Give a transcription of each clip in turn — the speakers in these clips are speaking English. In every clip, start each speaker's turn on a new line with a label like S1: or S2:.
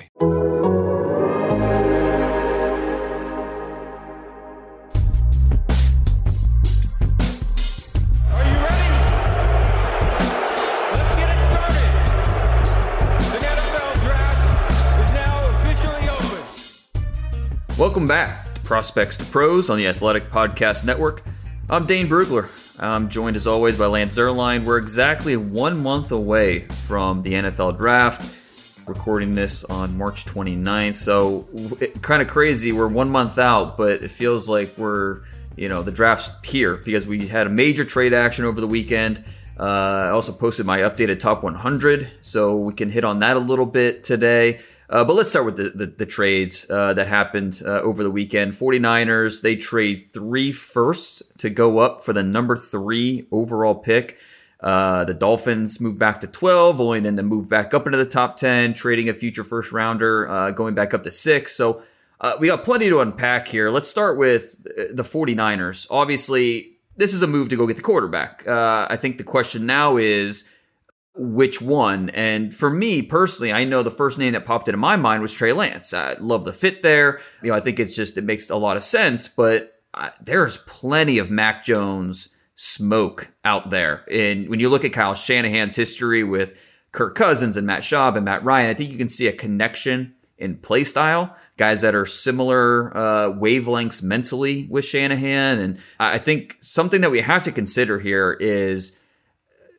S1: Are you ready? Let's get it started. The NFL draft is now officially open.
S2: Welcome back to Prospects to Pros on the Athletic Podcast Network. I'm Dane Brugler. I'm joined as always by Lance Zierlein. We're exactly one month away from the NFL draft. Recording this on March 29th, so kind of crazy. We're one month out, but it feels like we're, you know, the draft's here because we had a major trade action over the weekend. Uh, I also posted my updated top 100, so we can hit on that a little bit today. Uh, but let's start with the, the, the trades uh, that happened uh, over the weekend. 49ers, they trade three firsts to go up for the number three overall pick. Uh, the Dolphins move back to 12, only then to move back up into the top 10, trading a future first rounder, uh, going back up to six. So uh, we got plenty to unpack here. Let's start with the 49ers. Obviously, this is a move to go get the quarterback. I think the question now is which one. And for me personally, I know the first name that popped into my mind was Trey Lance. I love the fit there. You know, I think it's just, it makes a lot of sense, but uh, there's plenty of Mac Jones smoke out there. And when you look at Kyle Shanahan's history with Kirk Cousins and Matt Schaub and Matt Ryan, I think you can see a connection in play style, guys that are similar uh, wavelengths mentally with Shanahan. And I think something that we have to consider here is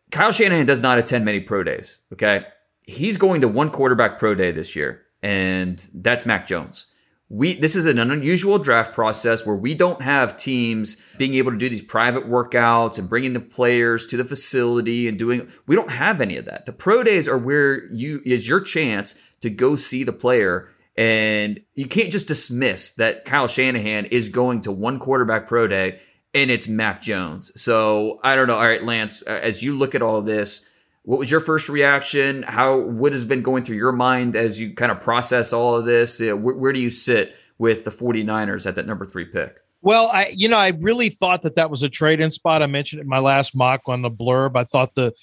S2: Kyle Shanahan does not attend many pro days. Okay. He's going to one quarterback pro day this year, and that's Mac Jones. We this is an unusual draft process where we don't have teams being able to do these private workouts and bringing the players to the facility and doing we don't have any of that. The pro days are where you is your chance to go see the player and you can't just dismiss that Kyle Shanahan is going to one quarterback pro day and it's Mac Jones. So I don't know. All right, Lance, as you look at all this, what was your first reaction? How what has been going through your mind as you kind of process all of this? Where, where do you sit with the 49ers at that number three pick?
S3: Well, I you know I really thought that that was a trade in spot. I mentioned it in my last mock on the blurb. I thought the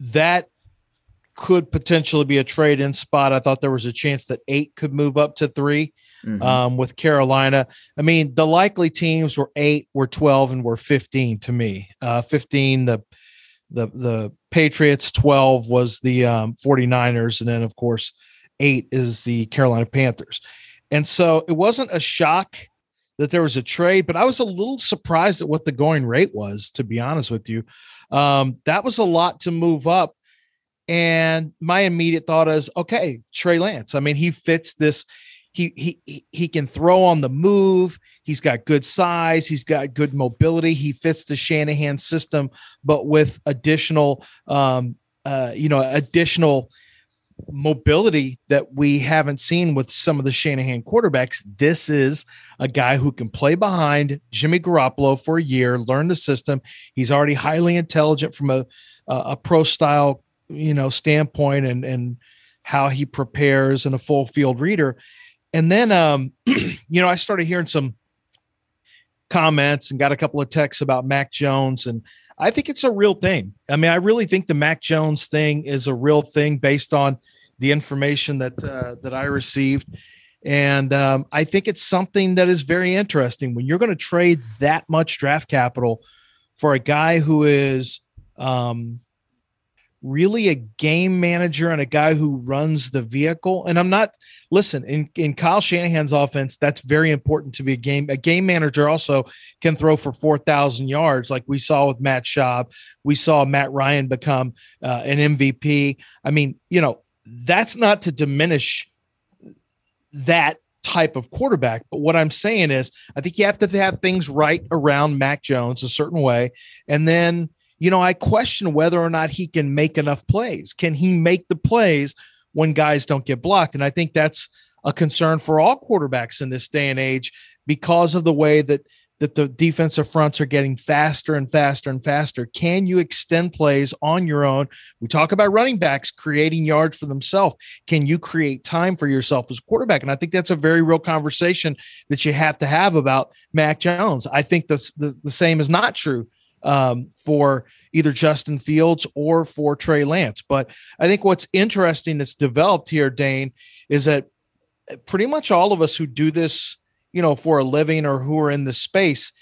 S3: that could potentially be a trade in spot. I thought there was a chance that eight could move up to 3 mm-hmm. um, with Carolina. I mean, the likely teams were eight, were 12, and were 15 to me. Uh, 15, the the the Patriots, 12 was the um, 49ers, and then of course, eight is the Carolina Panthers. And so it wasn't a shock that there was a trade, but I was a little surprised at what the going rate was, to be honest with you. Um, that was a lot to move up and my immediate thought is, okay, Trey Lance. I mean, he fits this. He he he can throw on the move. He's got good size. He's got good mobility. He fits the Shanahan system, but with additional, um, uh, you know, additional mobility that we haven't seen with some of the Shanahan quarterbacks. This is a guy who can play behind Jimmy Garoppolo for a year, learn the system. He's already highly intelligent from a a pro style you know standpoint and and how he prepares and a full field reader and then um you know i started hearing some comments and got a couple of texts about mac jones and i think it's a real thing. I mean i really think the mac jones thing is a real thing based on the information that uh, that i received. And um, i think it's something that is very interesting. When you're going to trade that much draft capital for a guy who is um, really a game manager and a guy who runs the vehicle. And I'm not listen in, in Kyle Shanahan's offense. That's very important to be a game. A game manager also can throw for four thousand yards, like we saw with Matt Schaub. We saw Matt Ryan become uh, an MVP. I mean, you know, that's not to diminish that type of quarterback. But what I'm saying is, I think you have to have things right around Mac Jones a certain way, and then you know, I question whether or not he can make enough plays. Can he make the plays when guys don't get blocked. And I think that's a concern for all quarterbacks in this day and age because of the way that that the defensive fronts are getting faster and faster and faster. Can you extend plays on your own? We talk about running backs creating yards for themselves. Can you create time for yourself as a quarterback? And I think that's a very real conversation that you have to have about Mac Jones. I think the, the, the same is not true um, for either Justin Fields or for Trey Lance. But I think what's interesting that's developed here, Dane, is that pretty much all of us who do this you know, for a living or who are in the space,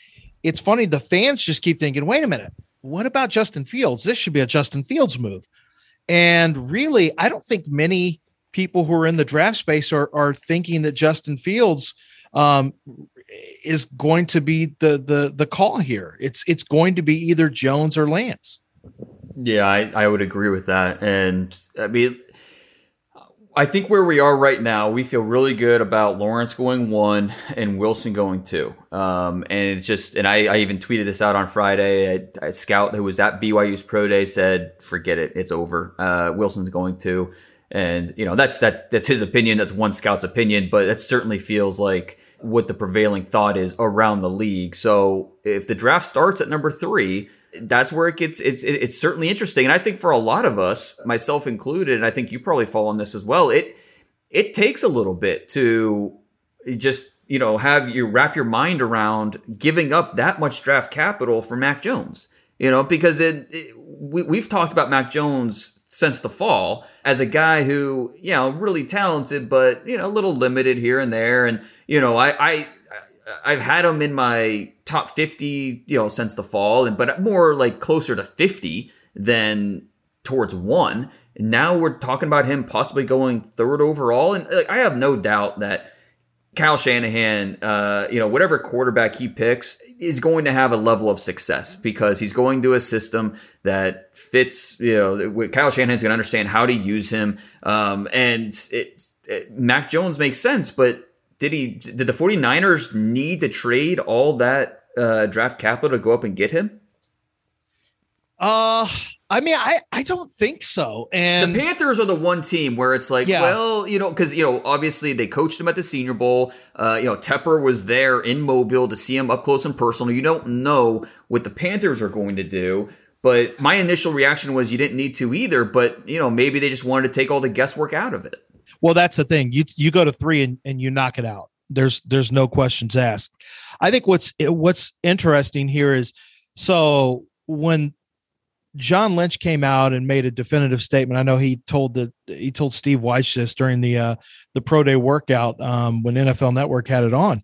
S3: it's funny. The fans just keep thinking, wait a minute, what about Justin Fields? This should be a Justin Fields move. And really, I don't think many people who are in the draft space are, are thinking that Justin Fields um, is going to be the the the call here. It's it's going to be either Jones or Lance.
S2: Yeah, I, I would agree with that. And I mean, I think where we are right now, we feel really good about Lawrence going one and Wilson going two. Um, and it's just, and I, I, even tweeted this out on Friday. A, a, scout who was at BYU's pro day said, "Forget it, it's over. Uh, Wilson's going two." And you know, that's that's that's his opinion. That's one scout's opinion, but it certainly feels like what the prevailing thought is around the league. So if the draft starts at number three that's where it gets it's it's certainly interesting and i think for a lot of us myself included and i think you probably fall on this as well it it takes a little bit to just you know have you wrap your mind around giving up that much draft capital for mac jones you know because it, it we, we've talked about mac jones since the fall as a guy who you know really talented but you know a little limited here and there and you know i i I've had him in my top 50, you know, since the fall, and but more like closer to 50 than towards one. And now we're talking about him possibly going third overall, and like, I have no doubt that Kyle Shanahan, uh, you know, whatever quarterback he picks is going to have a level of success because he's going to a system that fits. You know, Kyle Shanahan's going to understand how to use him, um, and it, it, Mac Jones makes sense, but did he did the 49ers need to trade all that uh, draft capital to go up and get him?
S3: Uh I mean, I, I don't think so. And
S2: the Panthers are the one team where it's like, yeah. well, you know, because you know, obviously they coached him at the Senior Bowl. Uh, you know, Tepper was there in Mobile to see him up close and personal. You don't know what the Panthers are going to do. But my initial reaction was you didn't need to either. But you know, maybe they just wanted to take all the guesswork out of it.
S3: Well, that's the thing. You you go to three and, and you knock it out. There's there's no questions asked. I think what's what's interesting here is so when John Lynch came out and made a definitive statement. I know he told the he told Steve Wyche this during the uh, the pro day workout um, when NFL Network had it on.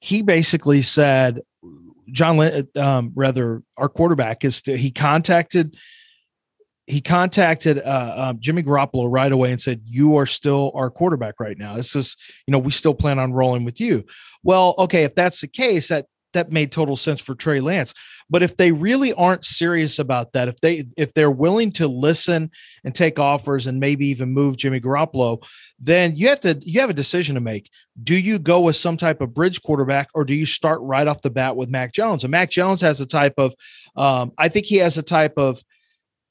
S3: He basically said, John, um, rather our quarterback is he contacted he contacted uh, uh, Jimmy Garoppolo right away and said, "You are still our quarterback right now. This is, you know, we still plan on rolling with you." Well, okay, if that's the case, that that made total sense for Trey Lance. But if they really aren't serious about that, if they if they're willing to listen and take offers and maybe even move Jimmy Garoppolo, then you have to you have a decision to make. Do you go with some type of bridge quarterback or do you start right off the bat with Mac Jones? And Mac Jones has a type of um, I think he has a type of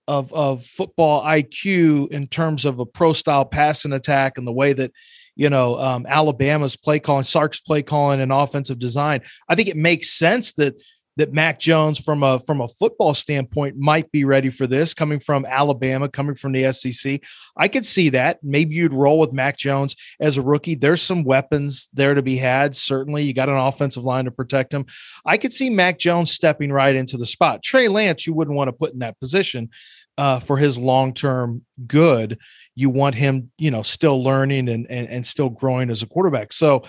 S3: of of football IQ in terms of a pro style passing attack and the way that you know um, Alabama's play calling, Sark's play calling, and offensive design. I think it makes sense that that Mac Jones, from a from a football standpoint, might be ready for this. Coming from Alabama, coming from the SEC, I could see that. Maybe you'd roll with Mac Jones as a rookie. There's some weapons there to be had. Certainly, you got an offensive line to protect him. I could see Mac Jones stepping right into the spot. Trey Lance, you wouldn't want to put in that position uh, for his long term good. You want him, you know, still learning and, and and still growing as a quarterback. So,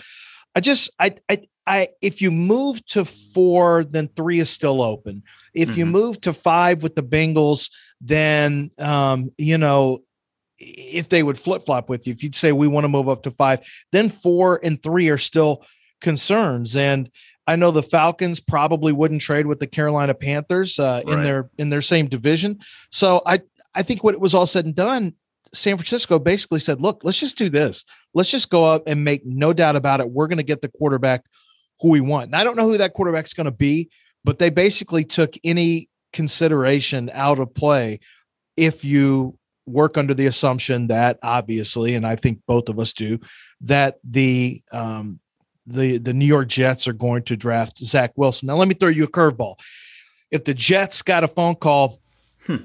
S3: I just I I I if you move to four, then three is still open. If mm-hmm. you move to five with the Bengals, then um, you know if they would flip flop with you. If you'd say we want to move up to five, then four and three are still concerns. And I know the Falcons probably wouldn't trade with the Carolina Panthers uh, in their in their same division. So I I think what it was all said and done, San Francisco basically said, "Look, let's just do this. Let's just go up and make no doubt about it. We're going to get the quarterback who we want." And I don't know who that quarterback's going to be, but they basically took any consideration out of play if you work under the assumption that obviously, and I think both of us do, that the um, the the New York Jets are going to draft Zach Wilson. Now, let me throw you a curveball. If the Jets got a phone call
S2: Hmm.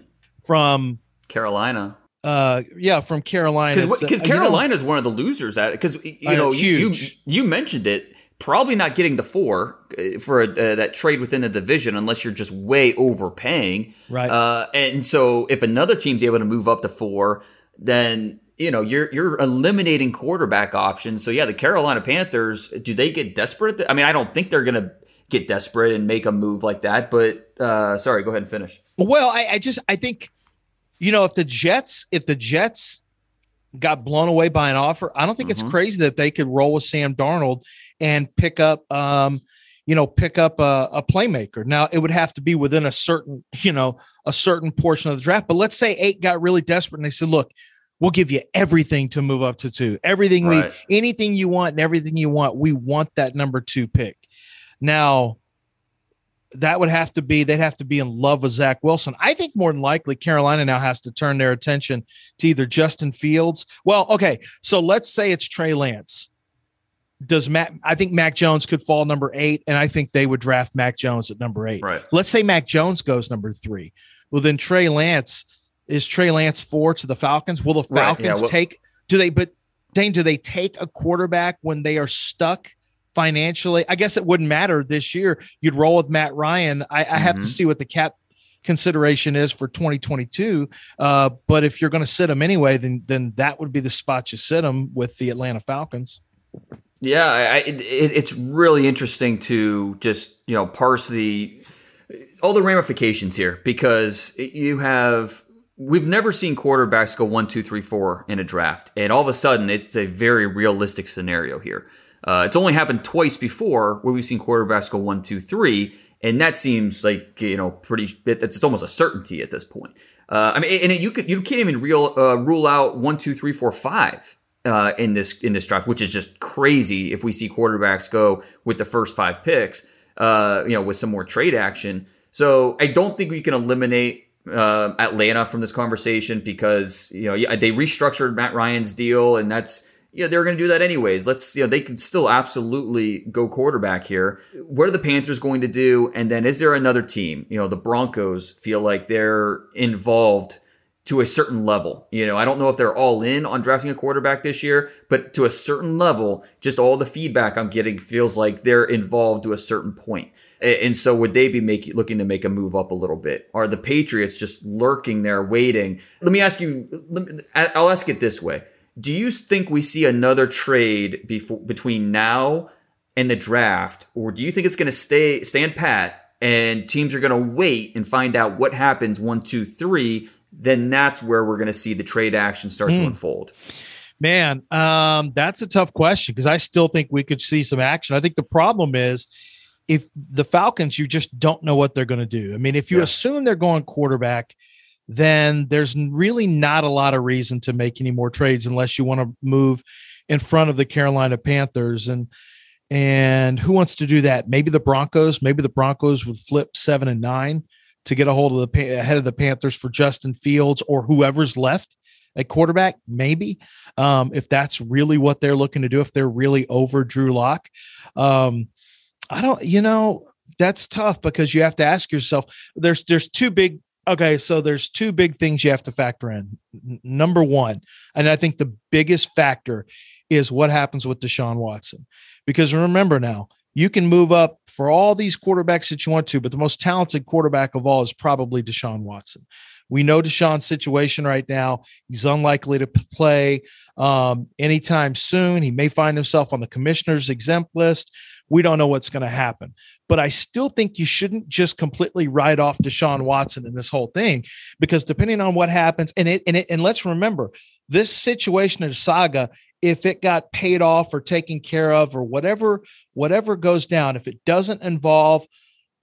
S3: from
S2: Carolina.
S3: uh yeah from Carolina
S2: Because
S3: uh,
S2: Carolina is one of the losers at it. Because you
S3: know,
S2: you, you you mentioned it. Probably not getting the four uh, for uh, that trade within the division unless you're just way overpaying.
S3: Right.
S2: Uh, and so if another team's able to move up to four, then you know you're you're eliminating quarterback options. So yeah, the Carolina Panthers do they get desperate? I mean, I don't think they're gonna get desperate and make a move like that. But uh, sorry, go ahead and finish.
S3: Well, I, I just I think, you know, if the Jets if the Jets got blown away by an offer, I don't think
S2: Mhm.
S3: it's crazy that they could roll with Sam Darnold and pick up, um, you know, pick up a, a playmaker. Now it would have to be within a certain, you know, a certain portion of the draft. But let's say eight got really desperate and they said, look. We'll give you everything to move up to two. Everything
S2: Right.
S3: we, anything you want, and everything you want. We want that number two pick. Now, that would have to be they'd have to be in love with Zach Wilson. I think more than likely Carolina now has to turn their attention to either Justin Fields. Well, okay, so let's say it's Trey Lance. Does Matt? I think Mac Jones could fall number eight, and I think they would draft Mac Jones at number eight.
S2: Right.
S3: Let's say Mac Jones goes number three. Well, then Trey Lance is Trey Lance four to the Falcons. Will the
S2: Right,
S3: Falcons
S2: yeah, well-
S3: take? Do they? But Dane, do they take a quarterback when they are stuck financially? I guess it wouldn't matter this year. You'd roll with Matt Ryan. I, I have to
S2: Mhm.
S3: see what the cap consideration is for 2022. Uh, but if you're going to sit him anyway, then then that would be the spot you sit him with the Atlanta Falcons.
S2: Yeah, I, it, it's really interesting to just you know parse the all the ramifications here because you have we've never seen quarterbacks go one, two, three, four in a draft, and all of a sudden it's a very realistic scenario here. Uh, it's only happened twice before where we've seen quarterbacks go one, two, three, and that seems like you know pretty. It, it's, almost a certainty at this point. Uh, I mean, and it, you could you can't even real uh, rule out one, two, three, four, five uh, in this in this draft, which is just crazy. If we see quarterbacks go with the first five picks, uh, you know, with some more trade action. So I don't think we can eliminate uh, Atlanta from this conversation because you know they restructured Matt Ryan's deal, and that's you know, they're going to do that anyways. Let's, you know, they can still absolutely go quarterback here. What are the Panthers going to do? And then is there another team? You know, the Broncos feel like they're involved to a certain level. You know, I don't know if they're all in on drafting a quarterback this year, but to a certain level, just all the feedback I'm getting feels like they're involved to a certain point. And so would they be making looking to make a move up a little bit? Are the Patriots just lurking there waiting? Let me ask you let me, I'll ask it this way. Do you think we see another trade before between now and the draft or do you think it's going to stay stand pat and teams are going to wait and find out what happens one, two, three? Then that's where we're going to see the trade action start to unfold.
S3: Man, um, that's a tough question because I still think we could see some action. I think the problem is if the Falcons, you just don't know what they're going to do. I mean, if you
S2: Yeah.
S3: assume they're going quarterback, then there's really not a lot of reason to make any more trades unless you want to move in front of the Carolina Panthers and and who wants to do that? Maybe the Broncos. Maybe the Broncos would flip seven and nine to get a hold of the ahead of the Panthers for Justin Fields or whoever's left at quarterback. Maybe um, if that's really what they're looking to do. If they're really over Drew Lock, um, I don't. You know, that's tough because you have to ask yourself. There's there's two big. Okay, so there's two big things you have to factor in. N- number one, and I think the biggest factor is what happens with Deshaun Watson. Because remember now, you can move up for all these quarterbacks that you want to, but the most talented quarterback of all is probably Deshaun Watson. We know Deshaun's situation right now. He's unlikely to play um, anytime soon. He may find himself on the commissioner's exempt list. We don't know what's going to happen. But I still think you shouldn't just completely write off Deshaun Watson in this whole thing because depending on what happens, and it and it and let's remember this situation in saga, if it got paid off or taken care of or whatever, whatever goes down, if it doesn't involve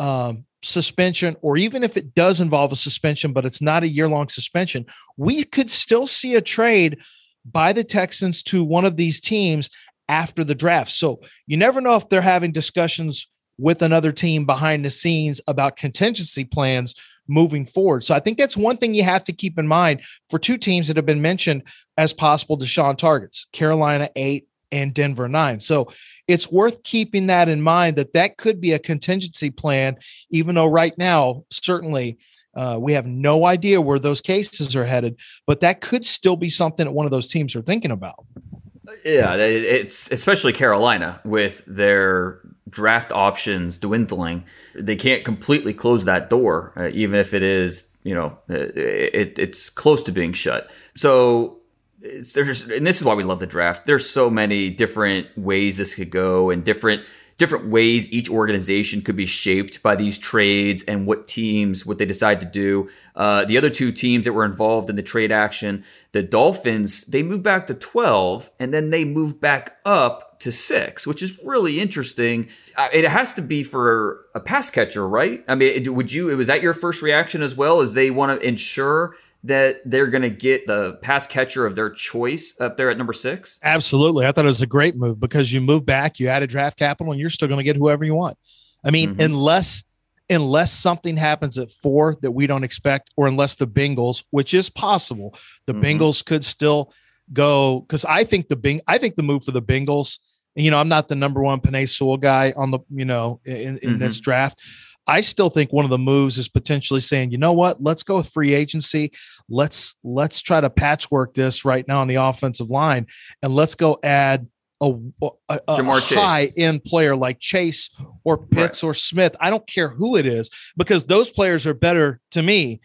S3: um, suspension, or even if it does involve a suspension, but it's not a year long suspension, we could still see a trade by the Texans to one of these teams after the draft. So you never know if they're having discussions with another team behind the scenes about contingency plans moving forward. So I think that's one thing you have to keep in mind for two teams that have been mentioned as possible Deshaun targets Carolina eight and Denver nine. So it's worth keeping that in mind that that could be a contingency plan, even though right now, certainly. Uh, we have no idea where those cases are headed, but that could still be something that one of those teams are thinking about.
S2: Yeah, it's especially Carolina with their draft options dwindling. They can't completely close that door, uh, even if it is, you know, it, it's close to being shut. So there's, and this is why we love the draft. There's so many different ways this could go, and different different ways each organization could be shaped by these trades and what teams what they decide to do. Uh, the other two teams that were involved in the trade action, the Dolphins, they moved back to 12, and then they moved back up to six, which is really interesting. Uh, it has to be for a pass catcher, right? I mean, would you? Was that your first reaction as well? As they want to ensure that they're going to get the pass catcher of their choice up there at number six?
S3: Absolutely. I thought it was a great move because you move back, you added draft capital, and you're still going to get whoever you want. I mean, mm-hmm. unless unless something happens at four that we don't expect, or unless the Bengals, which is possible, the mm-hmm. Bengals could still go because I think the Bing I think the move for the Bengals, you know, I'm not the number one Penei Sewell guy on the, you know, in, in mm-hmm. this draft. I still think one of the moves is potentially saying, you know what, let's go with free agency. Let's let's try to patchwork this right now on the offensive line, and let's go add a, a, a high end player like Chase or Pitts right. or Smith. I don't care who it is because those players are better to me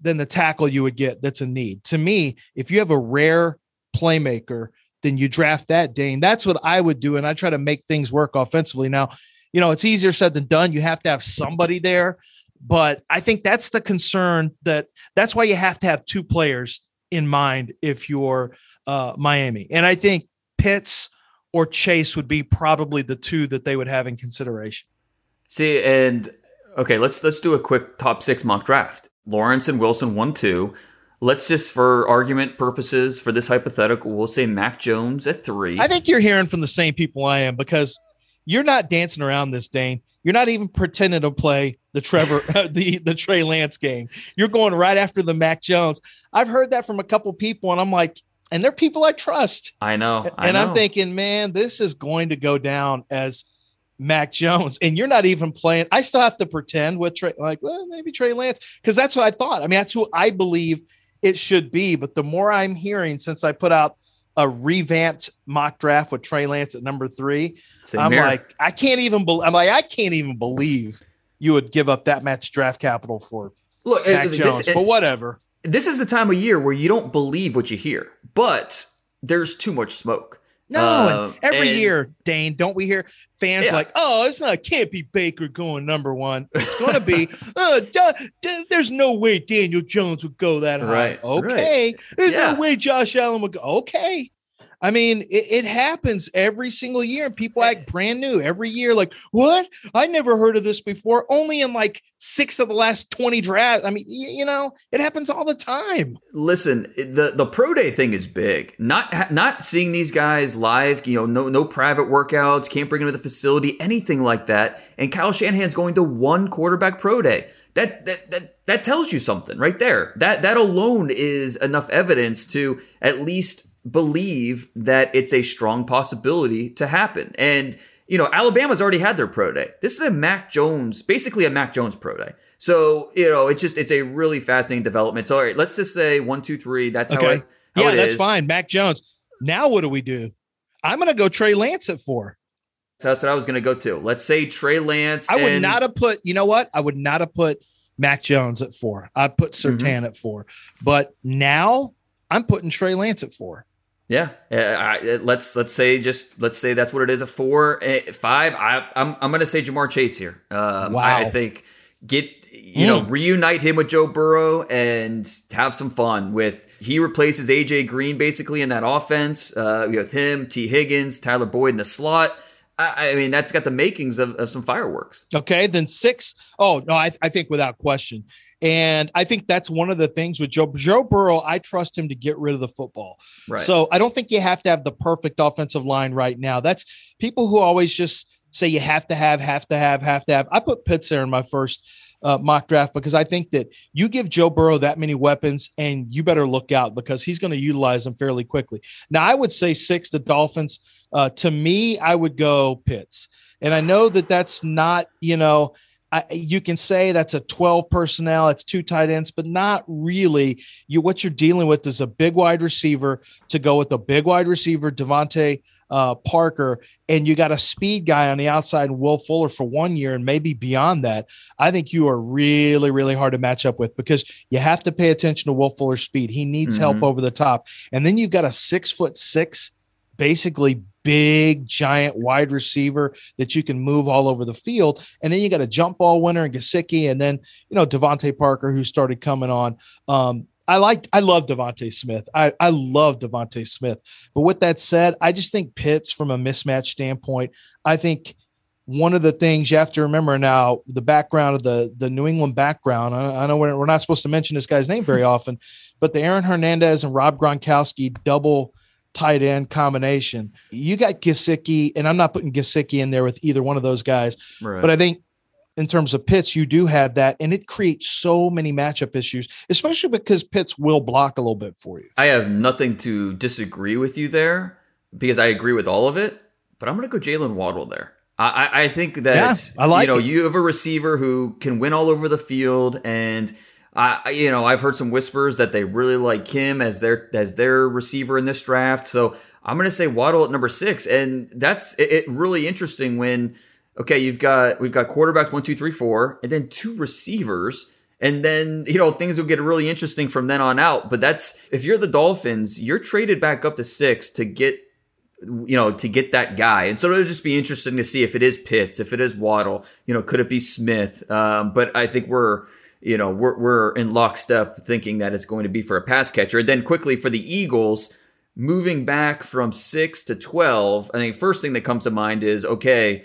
S3: than the tackle you would get. That's a need to me. If you have a rare playmaker, then you draft that Dane. That's what I would do, and I try to make things work offensively. Now you know, it's easier said than done. You have to have somebody there. But I think that's the concern that that's why you have to have two players in mind if you're uh, Miami. And I think Pitts or Chase would be probably the two that they would have in consideration.
S2: See, and okay, let's let's do a quick top six mock draft. Lawrence and Wilson one two. Let's just, for argument purposes, for this hypothetical, we'll say Mac Jones at three.
S3: I think you're hearing from the same people I am because you're not dancing around this, Dane. You're not even pretending to play the Trevor, the the Trey Lance game. You're going right after the Mac Jones. I've heard that from a couple people, and I'm like, and they're people I trust.
S2: I know. I
S3: and
S2: know.
S3: I'm thinking, man, this is going to go down as Mac Jones, and you're not even playing. I still have to pretend with Trey, like, well, maybe Trey Lance, because that's what I thought. I mean, that's who I believe it should be. But the more I'm hearing since I put out a revamped mock draft with Trey Lance at number three. Same I'm here. like, I can't even believe. I'm like, I can't even believe you would give up that much draft capital for Look, uh, Mac this, Jones. It, but whatever.
S2: This is the time of year where you don't believe what you hear, but there's too much smoke.
S3: No, uh, every and, year, Dane, don't we hear fans yeah. like, "Oh, it's not can't be Baker going number one. It's going to be, uh, d- d- there's no way Daniel Jones would go that high. Right, okay, right. there's yeah. no way Josh Allen would go. Okay, I mean, it, it, happens every single year, and people act eh. brand new every year. Like, what? I never heard of this before. Only in like six of the last twenty drafts. I mean, you, know, it happens all the time.
S2: Listen, eh, the the pro day thing is big. Not not seeing these guys live. You know, no no private workouts. Can't bring them to the facility. Anything like that. And Kyle Shanahan's going to one quarterback pro day. That that that that tells you something right there. That that alone is enough evidence to at least believe that it's a strong possibility to happen. And, you know, Alabama's already had their pro day. This is a Mac Jones, basically a Mac Jones pro day. So, you know, it's just, it's a really fascinating development. So, all right, let's just say one, two, three. That's okay. how it, how
S3: yeah, that's is. fine. Mac Jones. Now, what do we do? I'm going to go Trey Lance at four.
S2: That's what I was going to go to. Let's say Trey Lance.
S3: I would not have put, you know what? I would not have put Mac Jones at four. I'd put Surtain mm-hmm. at four. But now I'm putting Trey Lance at four.
S2: Yeah, I, let's let's say just let's say that's what it is. A four, a five. I, I'm I'm going to say Ja'Marr Chase here. Um, wow. I, I, think get you mm. know reunite him with Joe Burrow and have some fun with. He replaces AJ Green basically in that offense. Uh, with him, Tee Higgins, Tyler Boyd in the slot. I, I mean, that's got the makings of, of some fireworks.
S3: Okay, then six. Oh no, I, I think without question, and I think that's one of the things with Joe Joe Burrow. I trust him to get rid of the football. Right. So I don't think you have to have the perfect offensive line right now. That's people who always just say you have to have, have to have, have to have. I put Pitts there in my first uh, mock draft because I think that you give Joe Burrow that many weapons and you better look out because he's going to utilize them fairly quickly. Now, I would say six, the Dolphins. Uh, to me, I would go Pitts. And I know that that's not, you know, I, you can say that's a 12 personnel, it's two tight ends, but not really. You what you're dealing with is a big wide receiver to go with a big wide receiver, DeVante uh, Parker, and you got a speed guy on the outside, Will Fuller for one year, and maybe beyond that. I think you are really, really hard to match up with because you have to pay attention to Will Fuller's speed. He needs mm-hmm. help over the top, and then you've got a six foot six, basically big giant wide receiver that you can move all over the field. And then you got a jump ball winner in Gesicki, and then you know DeVante Parker who started coming on. Um, I like I love DeVonta Smith. I, I love DeVonta Smith. But with that said, I just think Pitts from a mismatch standpoint, I think one of the things you have to remember now, the background of the the New England background. I, I know we're, we're not supposed to mention this guy's name very often, but the Aaron Hernandez and Rob Gronkowski double tight end combination. You got Gesicki, and I'm not putting Gesicki in there with either one of those guys, right. but I think in terms of Pitts, you do have that, and it creates so many matchup issues, especially because Pitts will block a little bit for you.
S2: I have nothing to disagree with you there because I agree with all of it, but I'm going to go Jaylen Waddle there. I, I think that yeah, I like you know it. you have a receiver who can win all over the field and I, you know, I've heard some whispers that they really like him as their as their receiver in this draft. So I'm going to say Waddle at number six, and that's it, it, really interesting when okay, you've got we've got quarterback one, two, three, four, and then two receivers. And then, you know, things will get really interesting from then on out. But that's if you're the Dolphins, you're traded back up to six to get you know, to get that guy. And so it'll just be interesting to see if it is Pitts, if it is Waddle, you know, could it be Smith? Um, but I think we're you know, we're, we're in lockstep thinking that it's going to be for a pass catcher. And then quickly for the Eagles, moving back from six to 12, I think first thing that comes to mind is, okay,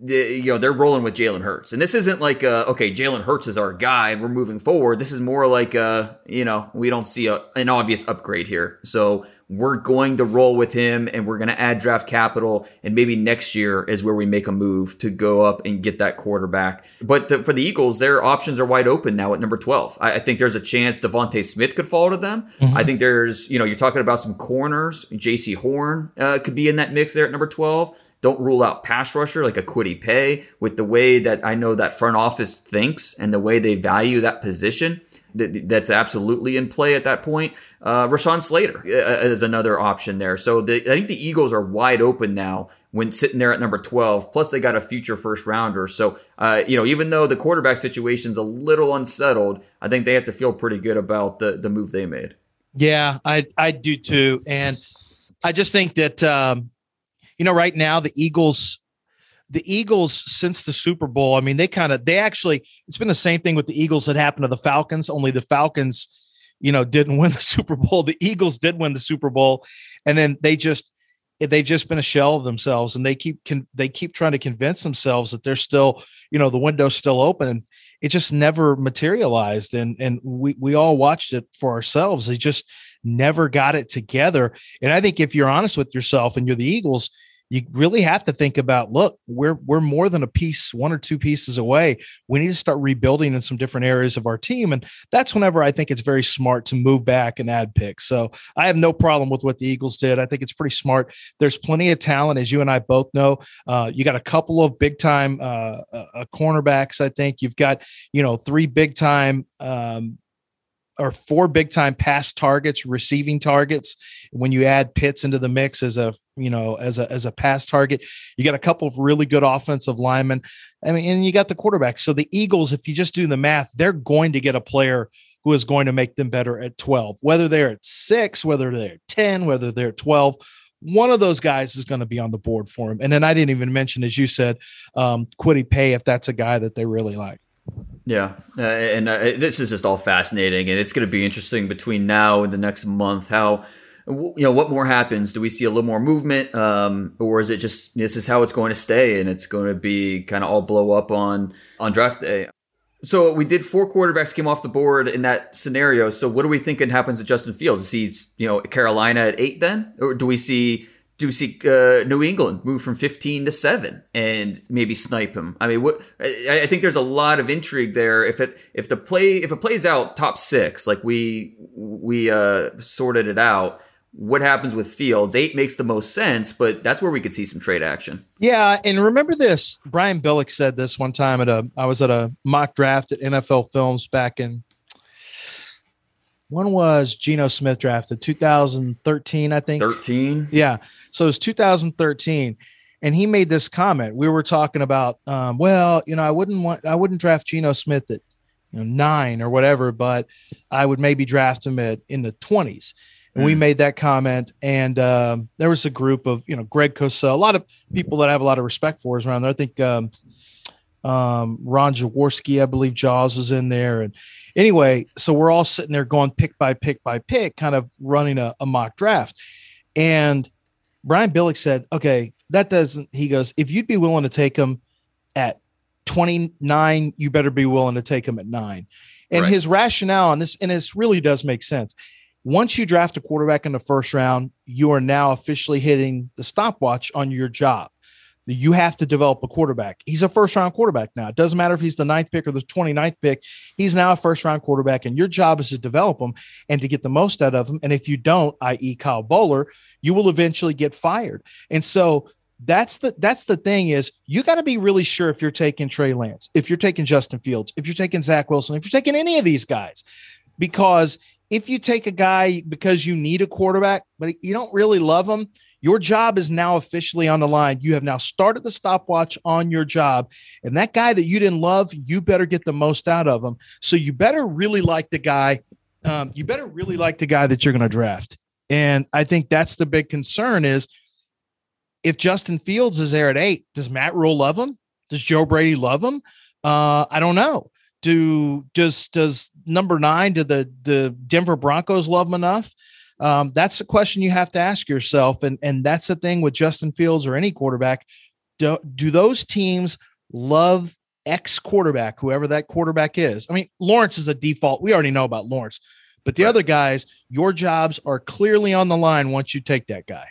S2: you know, they're rolling with Jalen Hurts. And this isn't like, uh, okay, Jalen Hurts is our guy. We're moving forward. This is more like, uh, you know, we don't see a, an obvious upgrade here. So we're going to roll with him and we're going to add draft capital. And maybe next year is where we make a move to go up and get that quarterback. But the, for the Eagles, their options are wide open now at number 12. I, I think there's a chance DeVonta Smith could fall to them. Mm-hmm. I think there's, you know, you're talking about some corners. Jaycee Horn uh, could be in that mix there at number 12. Don't rule out pass rusher like a Kwity Paye with the way that I know that front office thinks and the way they value that position that, that's absolutely in play at that point. Uh, Rashawn Slater uh, is another option there. So the, I think the Eagles are wide open now when sitting there at number 12. Plus, they got a future first rounder. So, uh, you know, even though the quarterback situation's a little unsettled, I think they have to feel pretty good about the, the move they made.
S3: Yeah, I, I do too. And I just think that, um, you know, right now the Eagles the Eagles since the Super Bowl, I mean, they kind of they actually it's been the same thing with the Eagles that happened to the Falcons, only the Falcons, you know, didn't win the Super Bowl. The Eagles did win the Super Bowl, and then they just they've just been a shell of themselves, and they keep con- they keep trying to convince themselves that they're still, you know, the window's still open, and it just never materialized. And and we we all watched it for ourselves. They just never got it together. And I think if you're honest with yourself and you're the Eagles, you really have to think about look we're we're more than a piece one or two pieces away. We need to start rebuilding in some different areas of our team. And that's whenever i think it's very smart to move back and add picks. So i have no problem with what the eagles did. I think it's pretty smart. There's plenty of talent as you and i both know. Uh, you got a couple of big time uh, uh, cornerbacks i think. You've got you know three big time um, or four big time pass targets, receiving targets. When you add Pitts into the mix as a you know as a as a pass target, you got a couple of really good offensive linemen. I mean, and you got the quarterback. So the Eagles, if you just do the math, they're going to get a player who is going to make them better at 12, whether they're at six, whether they're at 10, whether they're at 12 one of those guys is going to be on the board for him. And then I didn't even mention, as you said, um, Kwity Paye, if that's a guy that they really like.
S2: Yeah, uh, and uh, this is just all fascinating, and it's going to be interesting between now and the next month how you know what more happens. Do we see a little more movement, um, or is it just this is how it's going to stay, and it's going to be kind of all blow up on on draft day? So we did four quarterbacks came off the board in that scenario. So what are we thinking happens to Justin Fields? Is he you know Carolina at eight then, or do we see do see uh, New England move from 15 to 7 and maybe snipe him? I mean, what I, I, think there's a lot of intrigue there. If it if the play if it plays out top 6 like we we uh, sorted it out, what happens with Fields? 8 makes the most sense, but that's where we could see some trade action.
S3: Yeah, and remember this, Brian Billick said this one time at a I was at a mock draft at NFL Films back in when was Geno Smith drafted? 2013, I think.
S2: 13.
S3: Yeah. So it was 2013. And he made this comment. We were talking about, um, well, you know, I wouldn't want, I wouldn't draft Geno Smith at, you know, nine or whatever, but I would maybe draft him at in the 20s. And mm. we made that comment. And um, there was a group of, you know, Greg Cosell, a lot of people that I have a lot of respect for is around there. I think um, um, Ron Jaworski, I believe Jaws is in there. And anyway, so we're all sitting there going pick by pick by pick, kind of running a, a mock draft. And Brian Billick said, okay, that doesn't, he goes, if you'd be willing to take him at 29, you better be willing to take him at nine. And right. his rationale on this, and this really does make sense. Once you draft a quarterback in the first round, you are now officially hitting the stopwatch on your job you have to develop a quarterback. He's a first round quarterback now. It doesn't matter if he's the ninth pick or the 29th pick. He's now a first round quarterback, and your job is to develop him and to get the most out of him. And if you don't, i.e., Kyle Boller, you will eventually get fired. And so that's the that's the thing is you got to be really sure if you're taking Trey Lance, if you're taking Justin Fields, if you're taking Zach Wilson, if you're taking any of these guys, because if you take a guy because you need a quarterback, but you don't really love him, your job is now officially on the line. You have now started the stopwatch on your job. And that guy that you didn't love, you better get the most out of him. So you better really like the guy. Um, you better really like the guy that you're going to draft. And I think that's the big concern is if Justin Fields is there at eight, does Matt Rhule love him? Does Joe Brady love him? Uh, I don't know. Do does does number nine? Do the the Denver Broncos love him enough? Um, that's a question you have to ask yourself. And, and that's the thing with Justin Fields or any quarterback. Do, do those teams love X quarterback, whoever that quarterback is? I mean, Lawrence is a default. We already know about Lawrence, but the right. other guys, your jobs are clearly on the line once you take that guy.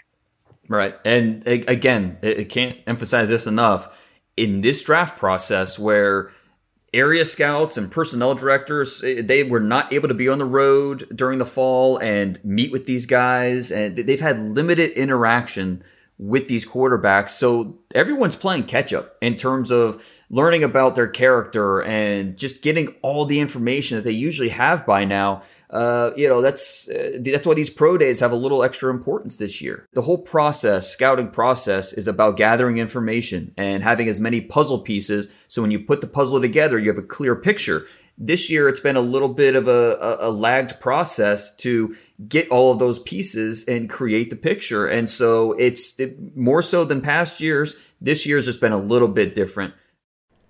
S2: Right. And again, it can't emphasize this enough. In this draft process, where area scouts and personnel directors eh, they were not able to be on the road during the fall and meet with these guys and they've had limited interaction with these quarterbacks. So everyone's playing catch up in terms of learning about their character and just getting all the information that they usually have by now uh, you know that's uh, that's why these pro days have a little extra importance this year. The whole process, scouting process, is about gathering information and having as many puzzle pieces. So when you put the puzzle together, you have a clear picture. This year, it's been a little bit of a, a, a lagged process to get all of those pieces and create the picture. And so it's it, more so than past years. This year's just been a little bit different.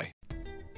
S4: apply.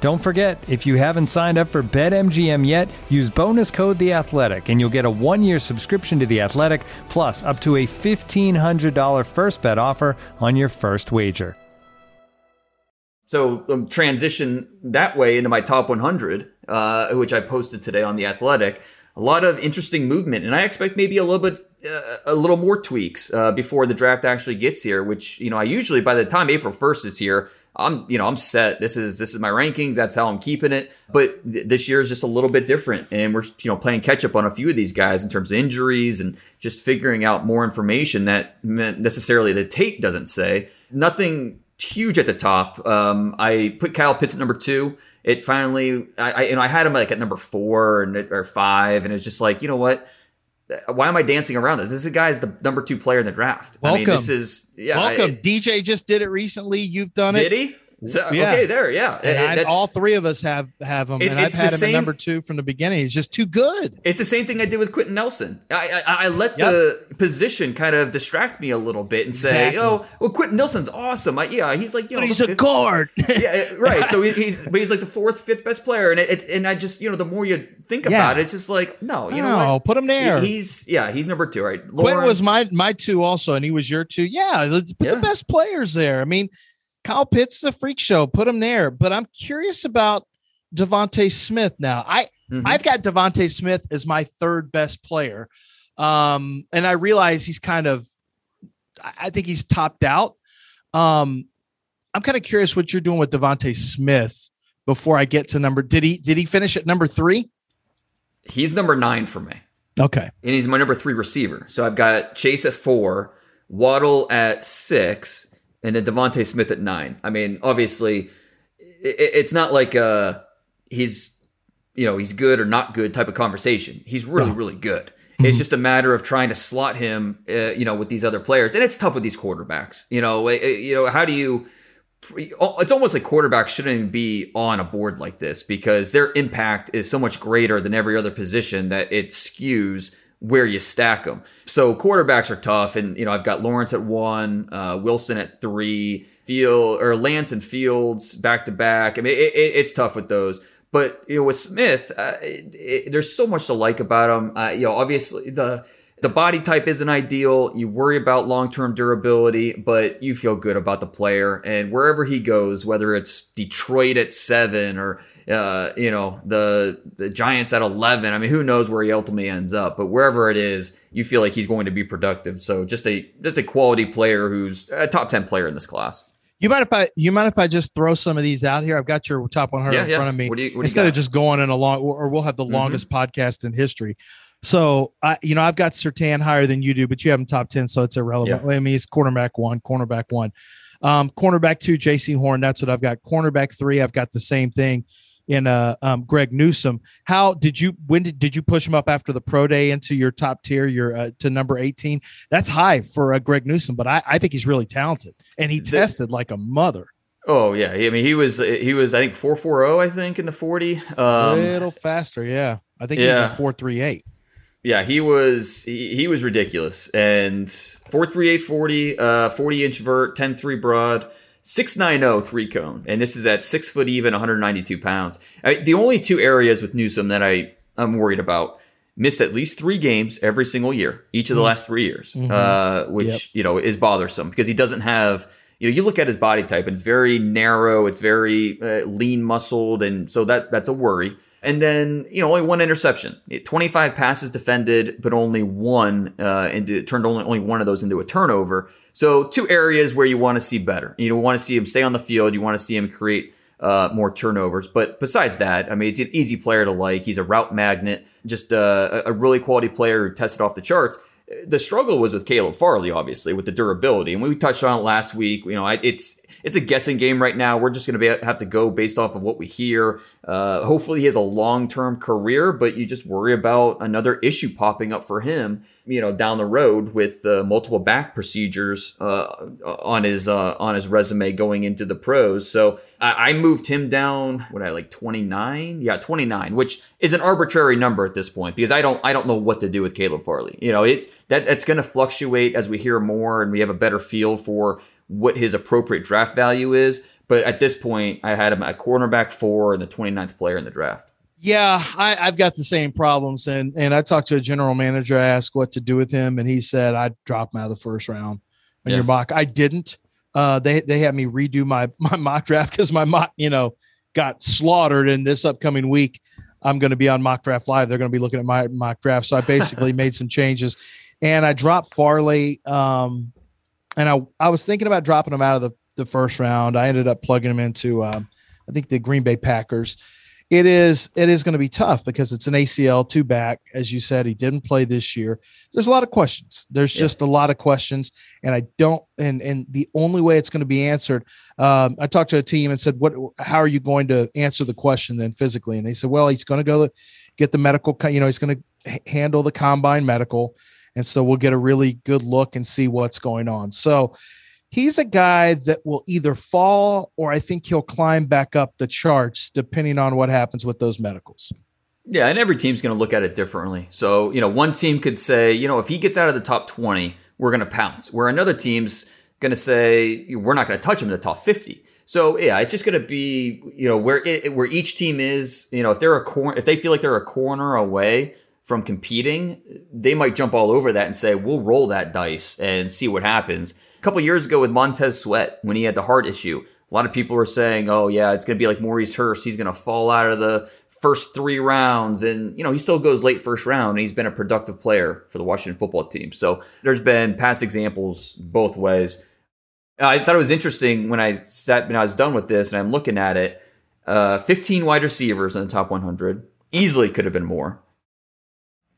S5: Don't forget, if you haven't signed up for BetMGM yet, use bonus code The Athletic, and you'll get a one-year subscription to The Athletic, plus up to a fifteen hundred dollar first bet offer on your first wager.
S2: So um, transition that way into my top 100, uh, which I posted today on the Athletic. A lot of interesting movement, and I expect maybe a little bit, uh, a little more tweaks uh, before the draft actually gets here. Which you know, I usually by the time April 1st is here, I'm you know I'm set. This is this is my rankings. That's how I'm keeping it. But th- this year is just a little bit different, and we're you know playing catch up on a few of these guys in terms of injuries and just figuring out more information that meant necessarily the tape doesn't say. Nothing huge at the top. Um, I put Kyle Pitts at number two. It finally, I, I you know I had him like at number four and or five, and it's just like you know what why am I dancing around this? This is guy's the number two player in the draft.
S3: Welcome.
S2: I mean, this is yeah.
S3: Welcome.
S2: it-
S3: DJ just did it recently. You've done it.
S2: did he? So,
S3: Yeah.
S2: Okay, there, yeah.
S3: And
S2: It-
S3: all three of us have have them,
S2: It-
S3: and I've had him
S2: same-
S3: at number two from the beginning. He's just too good.
S2: It's the same thing I did with Quenton Nelson. I I, I let
S3: Yep.
S2: the position kind of distract me a little bit and say,
S3: Exactly.
S2: "Oh, well, Quenton Nelson's awesome." I, yeah, he's like, you know,
S3: But he's a
S2: fifth-
S3: guard.
S2: yeah, right. So he- he's but he's like the fourth, fifth best player, and it, and I just you know the more you think
S3: Yeah.
S2: about it, it's just like no, you know what?
S3: put him there.
S2: He- He's yeah, he's number two, right?
S3: Quenton was my my two also, and he was your two. Yeah, put
S2: Yeah.
S3: the best players there. I mean, Kyle Pitts is a freak show. Put him there. But I'm curious about DeVonta Smith now. I
S2: Mhm.
S3: I've got DeVonta Smith as my third best player, um, and I realize he's kind of. I I think he's topped out. Um, I'm kind of curious what you're doing with DeVonta Smith before I get to number. Did he did he finish at number three?
S2: he's number nine for me.
S3: Okay.
S2: and he's my number three receiver. So I've got Chase at four, Waddle at six, and then DeVonta Smith at nine. I mean, obviously, it's not like uh he's you know he's good or not good type of conversation. He's really really good. It's just a matter of trying to slot him, uh, you know, with these other players, and it's tough with these quarterbacks. You know, uh, you know, how do you? It's almost like quarterbacks shouldn't even be on a board like this because their impact is so much greater than every other position that it skews where you stack them. So quarterbacks are tough, and you know I've got Lawrence at one, uh, Wilson at three, Field or Lance and Fields back to back. I mean it, it, it's tough with those. But you know with Smith, uh, it, there's so much to like about him. Uh, you know obviously the the body type isn't ideal. You worry about long term durability, but you feel good about the player. And wherever he goes, whether it's Detroit at seven or uh, you know the the Giants at eleven, I mean, who knows where he ultimately ends up? But wherever it is, you feel like he's going to be productive. So just a just a quality player who's a top ten player in this class.
S3: You mind if I you mind if I just throw some of these out here? I've got your top 100
S2: Yeah,
S3: in
S2: yeah.
S3: front of me.
S2: What do you- what
S3: Instead of just going in a long, or we'll have the
S2: Mhm.
S3: longest podcast in history. So I, you know, I've got Surtain higher than you do, but you have him top 10, so it's irrelevant. I mean, he's cornerback one, cornerback one, um, cornerback two, Jaycee Horn. That's what I've got. Cornerback three, I've got the same thing in uh um Greg Newsome. How did you when did did you push him up after the pro day into your top tier, your uh, to number 18? That's high for uh, Greg Newsome, but I, I think he's really talented and he tested like a mother.
S2: Oh yeah, I mean he was he was I think four four zero I think in the forty. Um, a
S3: little faster, yeah. I think
S2: yeah.
S3: four three eight.
S2: Yeah, he was he, he was ridiculous. And 43840, uh 40 inch vert, 10 3 broad, 690 three cone. And this is at six foot even, 192 pounds. I, the only two areas with Newsome that I, I'm worried about missed at least three games every single year, each of the last three years, uh, which,
S3: Yep.
S2: you know, is bothersome because he doesn't have. You know, you look at his body type and it's very narrow, it's very uh, lean muscled, and so that that's a worry. And then, you know, only one interception. 25 passes defended, but only one uh, into turned only only one of those into a turnover. So two areas where you want to see better. You want to see him stay on the field. You want to see him create uh, more turnovers. But besides that, I mean, it's an easy player to like. He's a route magnet, just uh, a a really quality player who tested off the charts. The struggle was with Caleb Farley, obviously, with the durability, and we touched on it last week. You know, it's it's a guessing game right now. We're just going to have to go based off of what we hear. Uh, hopefully, he has a long term career, but you just worry about another issue popping up for him, you know, down the road with uh, multiple back procedures uh, on his uh, on his resume going into the pros. So I, I moved him down. What I like twenty nine? Yeah, twenty nine, which is an arbitrary number at this point because I don't I don't know what to do with Caleb Farley. You know, it that that's going to fluctuate as we hear more and we have a better feel for what his appropriate draft value is. But at this point, I had him at cornerback four and the 29th player in the draft.
S3: Yeah, I, have got the same problems, and and I talked to a general manager. I asked what to do with him, and he said I'd drop him out of the first round in yeah. your mock. I didn't. Uh, they they had me redo my my mock draft because my mock you know got slaughtered in this upcoming week. I'm going to be on mock draft live. They're going to be looking at my mock draft, so I basically made some changes, and I dropped Farley. Um, and I I was thinking about dropping him out of the the first round. I ended up plugging him into um, I think the Green Bay Packers it is it is going to be tough because it's an ACL two back, as you said. He didn't play this year. There's a lot of questions. There's yeah. just a lot of questions, and I don't. And and the only way it's going to be answered, um, I talked to a team and said, "What? How are you going to answer the question then physically?" And they said, "Well, he's going to go get the medical. You know, he's going to handle the combine medical, and so we'll get a really good look and see what's going on." So he's a guy that will either fall or I think he'll climb back up the charts depending on what happens with those medicals.
S2: Yeah, and every team's going to look at it differently. So, you know, one team could say, you know, if he gets out of the top 20, we're going to pounce. Where another team's going to say, we're not going to touch him in the top 50. So, yeah, it's just going to be, you know, where it, where each team is, you know, if they're a corner, if they feel like they're a corner away from competing, they might jump all over that and say, we'll roll that dice and see what happens. A couple years ago with Montez Sweat, when he had the heart issue, a lot of people were saying, "Oh yeah, it's going to be like Maurice Hurst. He's going to fall out of the first three rounds." And you know, he still goes late first round, and he's been a productive player for the Washington football team. So there's been past examples both ways. I thought it was interesting when I sat when I was done with this, and I'm looking at it. Uh, 15 wide receivers in the top 100. Easily could have been more.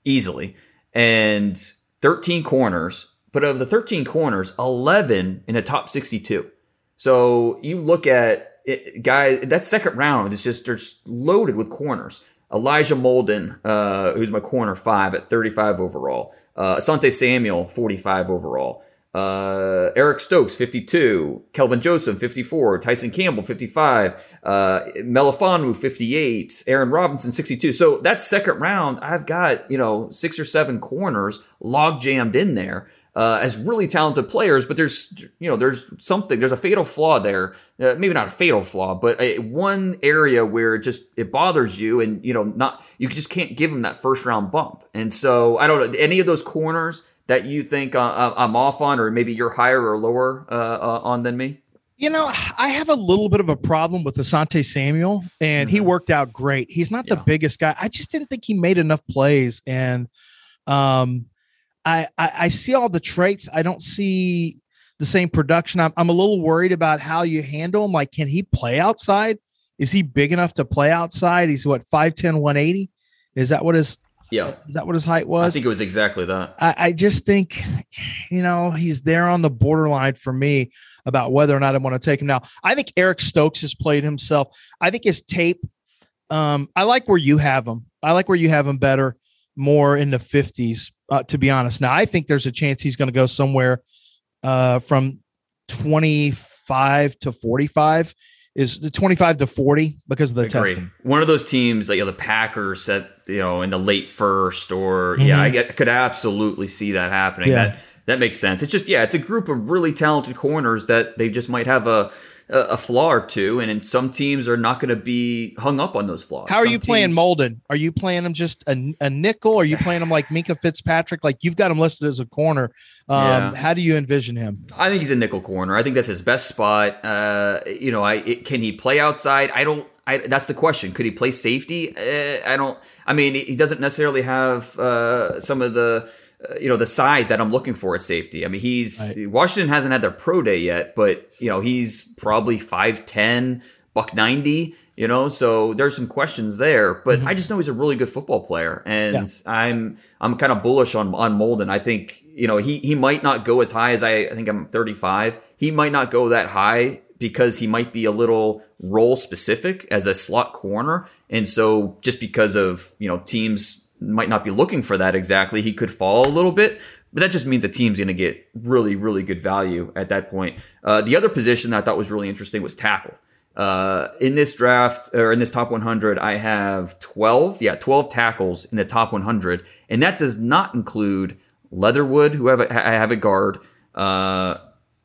S2: Easily. And 13 corners but of the 13 corners, 11 in the top 62. So you look at it, guy that second round is just just loaded with corners. Elijah Molden, uh, who's my corner five at 35 overall. Uh, Asante Samuel, 45 overall. Uh, Eric Stokes, 52. Kelvin Joseph, 54. Tyson Campbell, 55. Uh, Melifonwu, 58. Aaron Robinson, 62. So that second round, I've got, you know, six or seven corners log jammed in there uh, as really talented players, but there's you know there's something there's a fatal flaw there. Uh, maybe not a fatal flaw, but a, one area where it just it bothers you, and you know not you just can't give them that first round bump. And so I don't know any of those corners that you think uh, uh I'm off on, or maybe you're higher or lower uh, uh, on than me.
S3: You know, I have a little bit of a problem with Asante Samuel, and mm-hmm. he worked out great. He's not yeah. the biggest guy. I just didn't think he made enough plays, and um, I, I, I see all the traits. I don't see the same production. I'm, I'm a little worried about how you handle him. Like, can he play outside? Is he big enough to play outside? He's what 5'10, 180. Is that what his
S2: yeah.
S3: Is that what his height was? I
S2: think it was exactly that.
S3: I, I, just think, you know, he's there on the borderline for me about whether or not I want to take him now. I think Eric Stokes has played himself. I think his tape, um, I like where you have him. I like where you have him better, more in the 50s uh, to be honest. Now, I think there's a chance he's going to go somewhere uh, from 25 to 45 is the 25 to 40 because of the Agreed. testing.
S2: One of those teams, like you know, the Packers set, you know, in the late first, or mm-hmm. yeah, I get, could absolutely see that happening. Yeah. That that makes sense. It's just yeah, it's a group of really talented corners that they just might have a a, flaw or two, and some teams are not going to be hung up on those flaws.
S3: How are
S2: some
S3: you
S2: teams,
S3: playing Molden? Are you playing him just a, a nickel? Or are you playing him like Minkah Fitzpatrick? Like you've got him listed as a corner. Um, yeah. How do you envision him?
S2: I think he's a nickel corner. I think that's his best spot. Uh, you know, I it, can he play outside? I don't. I, that's the question. Could he play safety? Uh, I don't. I mean, he doesn't necessarily have uh, some of the uh, you know the size that I'm looking for at safety. I mean, he's right. Washington hasn't had their pro day yet, but you know he's probably 5'10", buck ninety. You know, so there's some questions there, but mm-hmm. I just know he's a really good football player, and yeah. I'm I'm kind of bullish on on Molden. I think you know he he might not go as high as I, I think I'm 35. He might not go that high because he might be a little role specific as a slot corner. And so just because of, you know, teams might not be looking for that exactly, he could fall a little bit. But that just means the team's going to get really, really good value at that point. Uh, the other position that I thought was really interesting was tackle. Uh, in this draft or in this top 100, I have 12, yeah, 12 tackles in the top 100, and that does not include Leatherwood, who have a, I have a guard. Uh,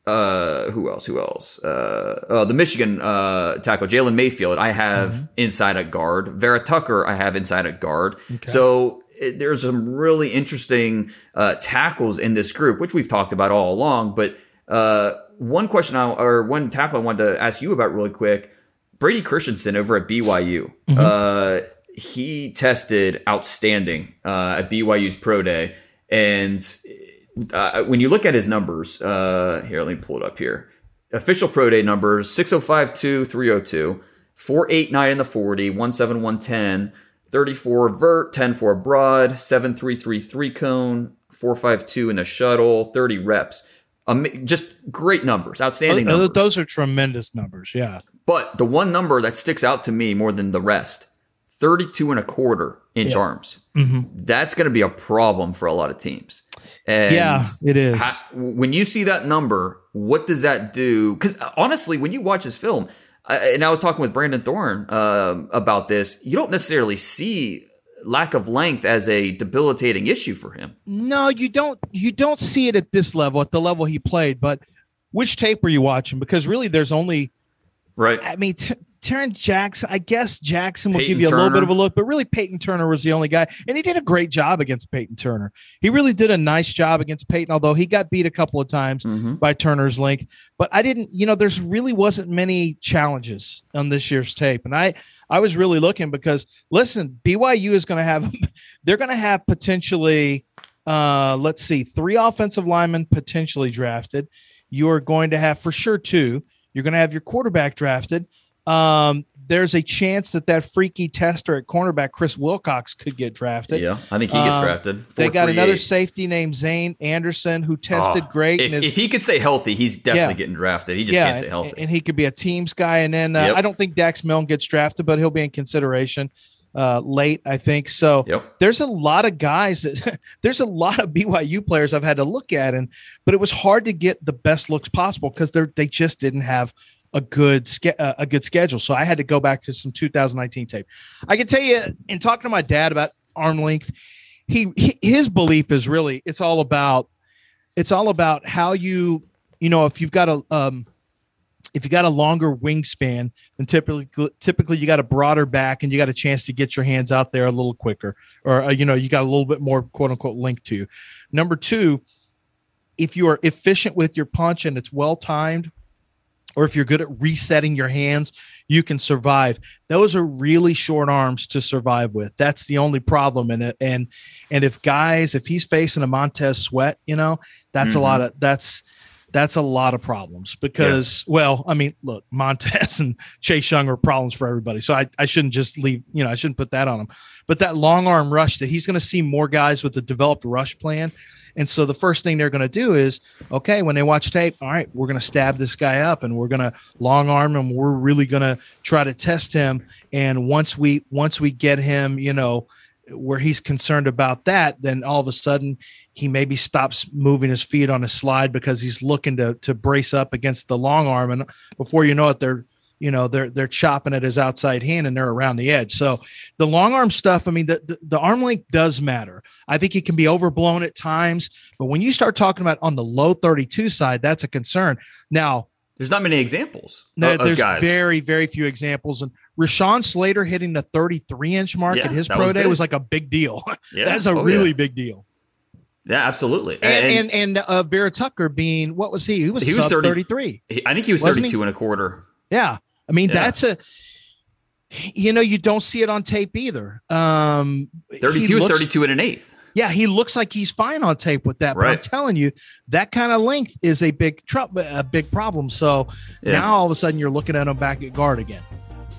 S2: uh, who else? Who else? Uh, uh the Michigan uh, tackle, Jalen Mayfield. I have mm-hmm. inside at guard. Vera Tucker. I have inside at guard. Okay. So it, there's some really interesting uh, tackles in this group, which we've talked about all along. But uh, one question I, or one tackle I wanted to ask you about really quick: Brady Christensen over at BYU. Mm-hmm. Uh, he tested outstanding uh, at BYU's pro day, and uh, when you look at his numbers, uh, here let me pull it up here. Official pro day numbers: 6052, 302, 489 in the 40, 17110. 34 vert, 10 4 broad, 7333 cone, 452 in the shuttle, 30 reps. Um, just great numbers, outstanding numbers.
S3: Those are tremendous numbers, yeah.
S2: But the one number that sticks out to me more than the rest 32 and a quarter inch yeah. arms. Mm-hmm. That's going to be a problem for a lot of teams.
S3: And yeah, it is.
S2: when you see that number, what does that do? Because honestly, when you watch this film, and I was talking with Brandon Thorn uh, about this. You don't necessarily see lack of length as a debilitating issue for him.
S3: No, you don't. You don't see it at this level, at the level he played. But which tape were you watching? Because really, there's only
S2: right.
S3: I mean, t- Tarron Jackson, I guess Jackson will Peyton give you a Turner. little bit of a look, but really Peyton Turner was the only guy, and he did a great job against Peyton Turner. He really did a nice job against Peyton, although he got beat a couple of times mm-hmm. by Turner's length. But I didn't, you know, there's really wasn't many challenges on this year's tape, and I I was really looking because listen, BYU is going to have they're going to have potentially, uh, let's see, three offensive linemen potentially drafted. You are going to have for sure two. You're going to have your quarterback drafted um, there's a chance that that freaky tester at cornerback Chris Wilcox could get drafted.
S2: Yeah, I think he gets um, drafted.
S3: they got another safety named Zayne Anderson who tested oh, great.
S2: If, if, he could stay healthy, he's definitely yeah. getting drafted. He just yeah, can't stay healthy,
S3: and, and, he could be a teams guy. And then uh, yep. I don't think Dax Milne gets drafted, but he'll be in consideration uh, late, I think. So
S2: yep.
S3: there's a lot of guys that there's a lot of BYU players I've had to look at, and but it was hard to get the best looks possible because they they just didn't have a good uh, a good schedule. So I had to go back to some 2019 tape. I can tell you, in talking to my dad about arm length, he, he his belief is really it's all about it's all about how you you know if you've got a um if you got a longer wingspan then typically typically you got a broader back and you got a chance to get your hands out there a little quicker or uh, you know you got a little bit more quote unquote length to you number two if you are efficient with your punch and it's well timed or if you're good at resetting your hands, you can survive. Those are really short arms to survive with. That's the only problem in it. And and if guys, if he's facing a Montez Sweat, you know, that's mm-hmm. a lot of that's that's a lot of problems because yeah. well i mean look montez and chase young are problems for everybody so I, I shouldn't just leave you know i shouldn't put that on him but that long arm rush that he's going to see more guys with a developed rush plan and so the first thing they're going to do is, okay, when they watch tape, all right, we're going to stab this guy up and we're going to long arm him. We're really going to try to test him. And once we once we get him, you know, where he's concerned about that, then all of a sudden he maybe stops moving his feet on a slide because he's looking to to brace up against the long arm. And before you know it, they're you know they're they're chopping at his outside hand and they're around the edge. So the long arm stuff, I mean, the, the, the arm length does matter. I think it can be overblown at times, but when you start talking about on the low 32 side, that's a concern. Now
S2: there's not many examples.
S3: No, there's guys. very, very few examples. And Rashawn Slater hitting the 33 inch mark yeah, at his pro day big. was like a big deal. Yeah. That's a oh, really yeah. big deal.
S2: Yeah, absolutely.
S3: And and, and, and uh, Vera Tucker being what was he? He was, he was 30, 33.
S2: I think he was 32 and a quarter.
S3: Yeah. I mean, yeah. that's a you know, you don't see it on tape either. Um
S2: 32 is 32 and an eighth.
S3: Yeah, he looks like he's fine on tape with that. Right. But I'm telling you, that kind of length is a big trouble, a big problem. So yeah. now all of a sudden you're looking at him back at guard again.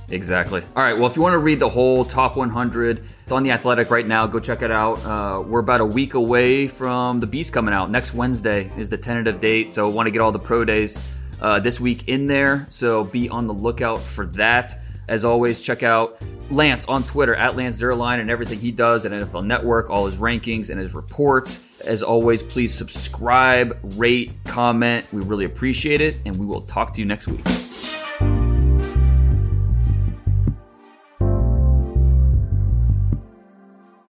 S2: Exactly. All right. Well, if you want to read the whole top 100, it's on the Athletic right now. Go check it out. Uh, we're about a week away from the Beast coming out. Next Wednesday is the tentative date. So, want to get all the pro days uh, this week in there. So be on the lookout for that. As always, check out Lance on Twitter at Lance Zierlein and everything he does at NFL Network, all his rankings and his reports. As always, please subscribe, rate, comment. We really appreciate it, and we will talk to you next week.